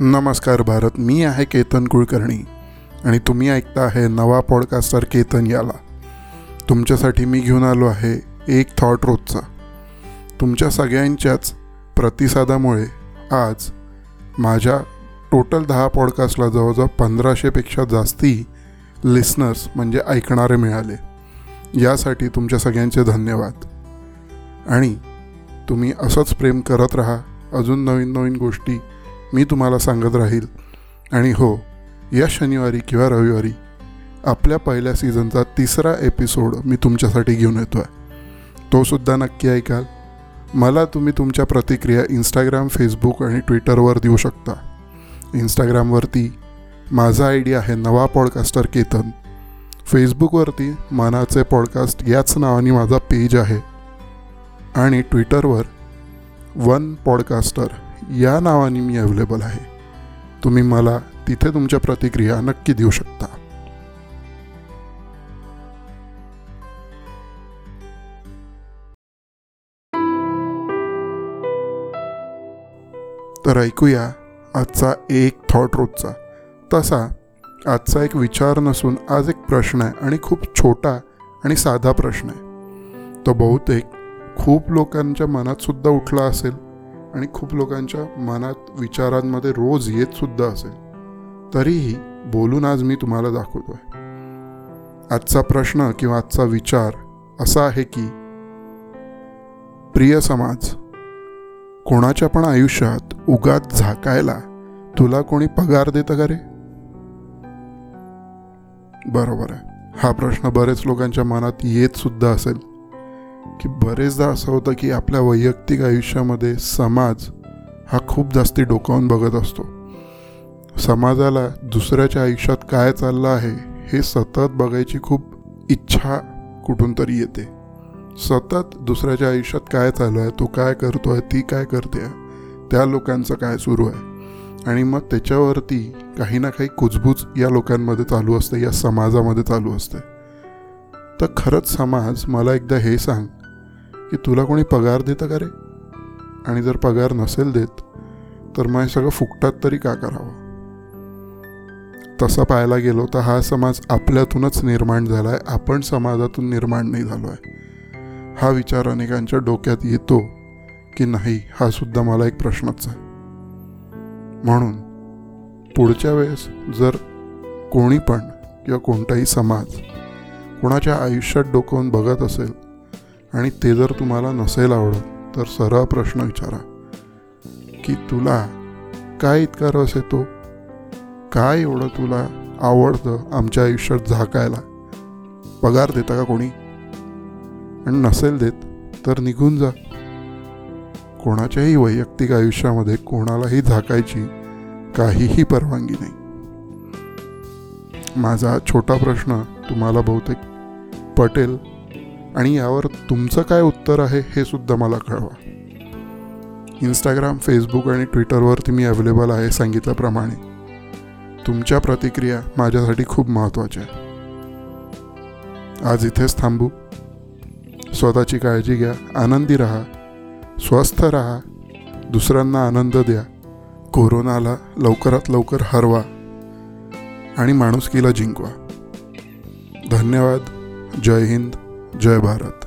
नमस्कार भारत मी आहे केतन कुलकर्णी आणि तुम्ही ऐकता आहे नवा पॉडकास्टर केतन याला. तुमच्यासाठी मी घेऊन आलो आहे एक थॉट रोजचा. तुमच्या सगळ्यांच्याच प्रतिसादामुळे आज माझ्या टोटल दहा पॉडकास्टला जवळजवळ पंधराशेपेक्षा जास्ती लिसनर्स म्हणजे ऐकणारे मिळाले. यासाठी तुमच्या सगळ्यांचे धन्यवाद. आणि तुम्ही असंच प्रेम करत राहा. अजून नवीन नवीन गोष्टी मी तुम्हाला सांगत राहील. आणि हो या शनिवारी किंवा रविवारी आपल्या पहिल्या सीझनचा तिसरा एपिसोड मी तुमच्यासाठी घेऊन येतो आहे तो सुद्धा नक्की ऐकाल. मला तुम्ही तुमच्या प्रतिक्रिया इंस्टाग्राम फेसबुक आणि ट्विटरवर देऊ शकता. इंस्टाग्रामवरती माझा आय डी आहे नवा पॉडकास्टर केतन. फेसबुकवरती मनाचे पॉडकास्ट याच नावाने माझा पेज आहे. आणि ट्विटरवर वन पॉडकास्टर. या नावाने मी अवेलेबल आहे. तुम्ही मला तिथे तुमच्या प्रतिक्रिया नक्की देऊ शकता. तर ऐकूया आजचा एक थॉट रोजचा. तसा आजचा एक विचार नसून आज एक प्रश्न आहे आणि खूप छोटा आणि साधा प्रश्न आहे. तो बहुतेक खूप लोकांच्या मनात सुद्धा उठला असेल. आणि खूप लोकांच्या मनात विचारांमध्ये रोज येत सुद्धा असेल. तरीही बोलून आज मी तुम्हाला दाखवतोय. आजचा प्रश्न किंवा आजचा विचार असा आहे की प्रिय समाज कोणाच्या पण आयुष्यात उगात झाकायला तुला कोणी पगार देतं का रे? बरोबर आहे. हा प्रश्न बरेच लोकांच्या मनात येत सुद्धा असेल. की बरेचदा असं होतं की आपल्या वैयक्तिक आयुष्यामध्ये समाज हा खूप जास्ती डोकावून बघत असतो. समाजाला दुसऱ्याच्या आयुष्यात काय चाललं आहे हे सतत बघायची खूप इच्छा कुठून तरी येते. सतत दुसऱ्याच्या आयुष्यात काय चालू आहे तो काय करतोय ती काय करते त्या लोकांचं काय सुरू आहे? आणि मग त्याच्यावरती काही ना काही कुजबूज या लोकांमध्ये चालू असते या समाजामध्ये चालू असते. तर खरंच समाज मला एकदा हे सांग की तुला कोणी पगार देतं का रे? आणि जर पगार नसेल देत तर मग सगळं फुकटात तरी का करावं? तसं पाहायला गेलो तर हा समाज आपल्यातूनच निर्माण झाला आहे आपण समाजातून निर्माण नाही झालो आहे हा विचार अनेकांच्या डोक्यात येतो की नाही हा सुद्धा मला एक प्रश्नच आहे. म्हणून पुढच्या वेळेस जर कोणी पण किंवा कोणताही समाज कोणाच्या आयुष्यात डोकवून बघत असेल आणि ते जर तुम्हाला नसेल आवडत तर सरळ प्रश्न विचारा की तुला काय इतका रस येतो? काय एवढं तुला आवडतं आमच्या आयुष्यात झाकायला? पगार देता का कोणी? आणि नसेल देत तर निघून जा. कोणाच्याही वैयक्तिक आयुष्यामध्ये कोणालाही झाकायची काहीही परवानगी नाही. माझा छोटा प्रश्न तुम्हाला बहुतेक पटेल आणि यावर तुमचं काय उत्तर आहे हे सुद्धा मला कळवा. इंस्टाग्राम फेसबुक आणि ट्विटरवरती मी अवेलेबल आहे सांगितल्याप्रमाणे. तुमच्या प्रतिक्रिया माझ्यासाठी खूप महत्त्वाच्या आहे आज इथेच थांबू. स्वतःची काळजी घ्या आनंदी राहा स्वस्थ राहा दुसऱ्यांना आनंद द्या कोरोनाला लवकरात लवकर हरवा आणि माणुसकीला जिंकवा. धन्यवाद जय हिंद. जय भारत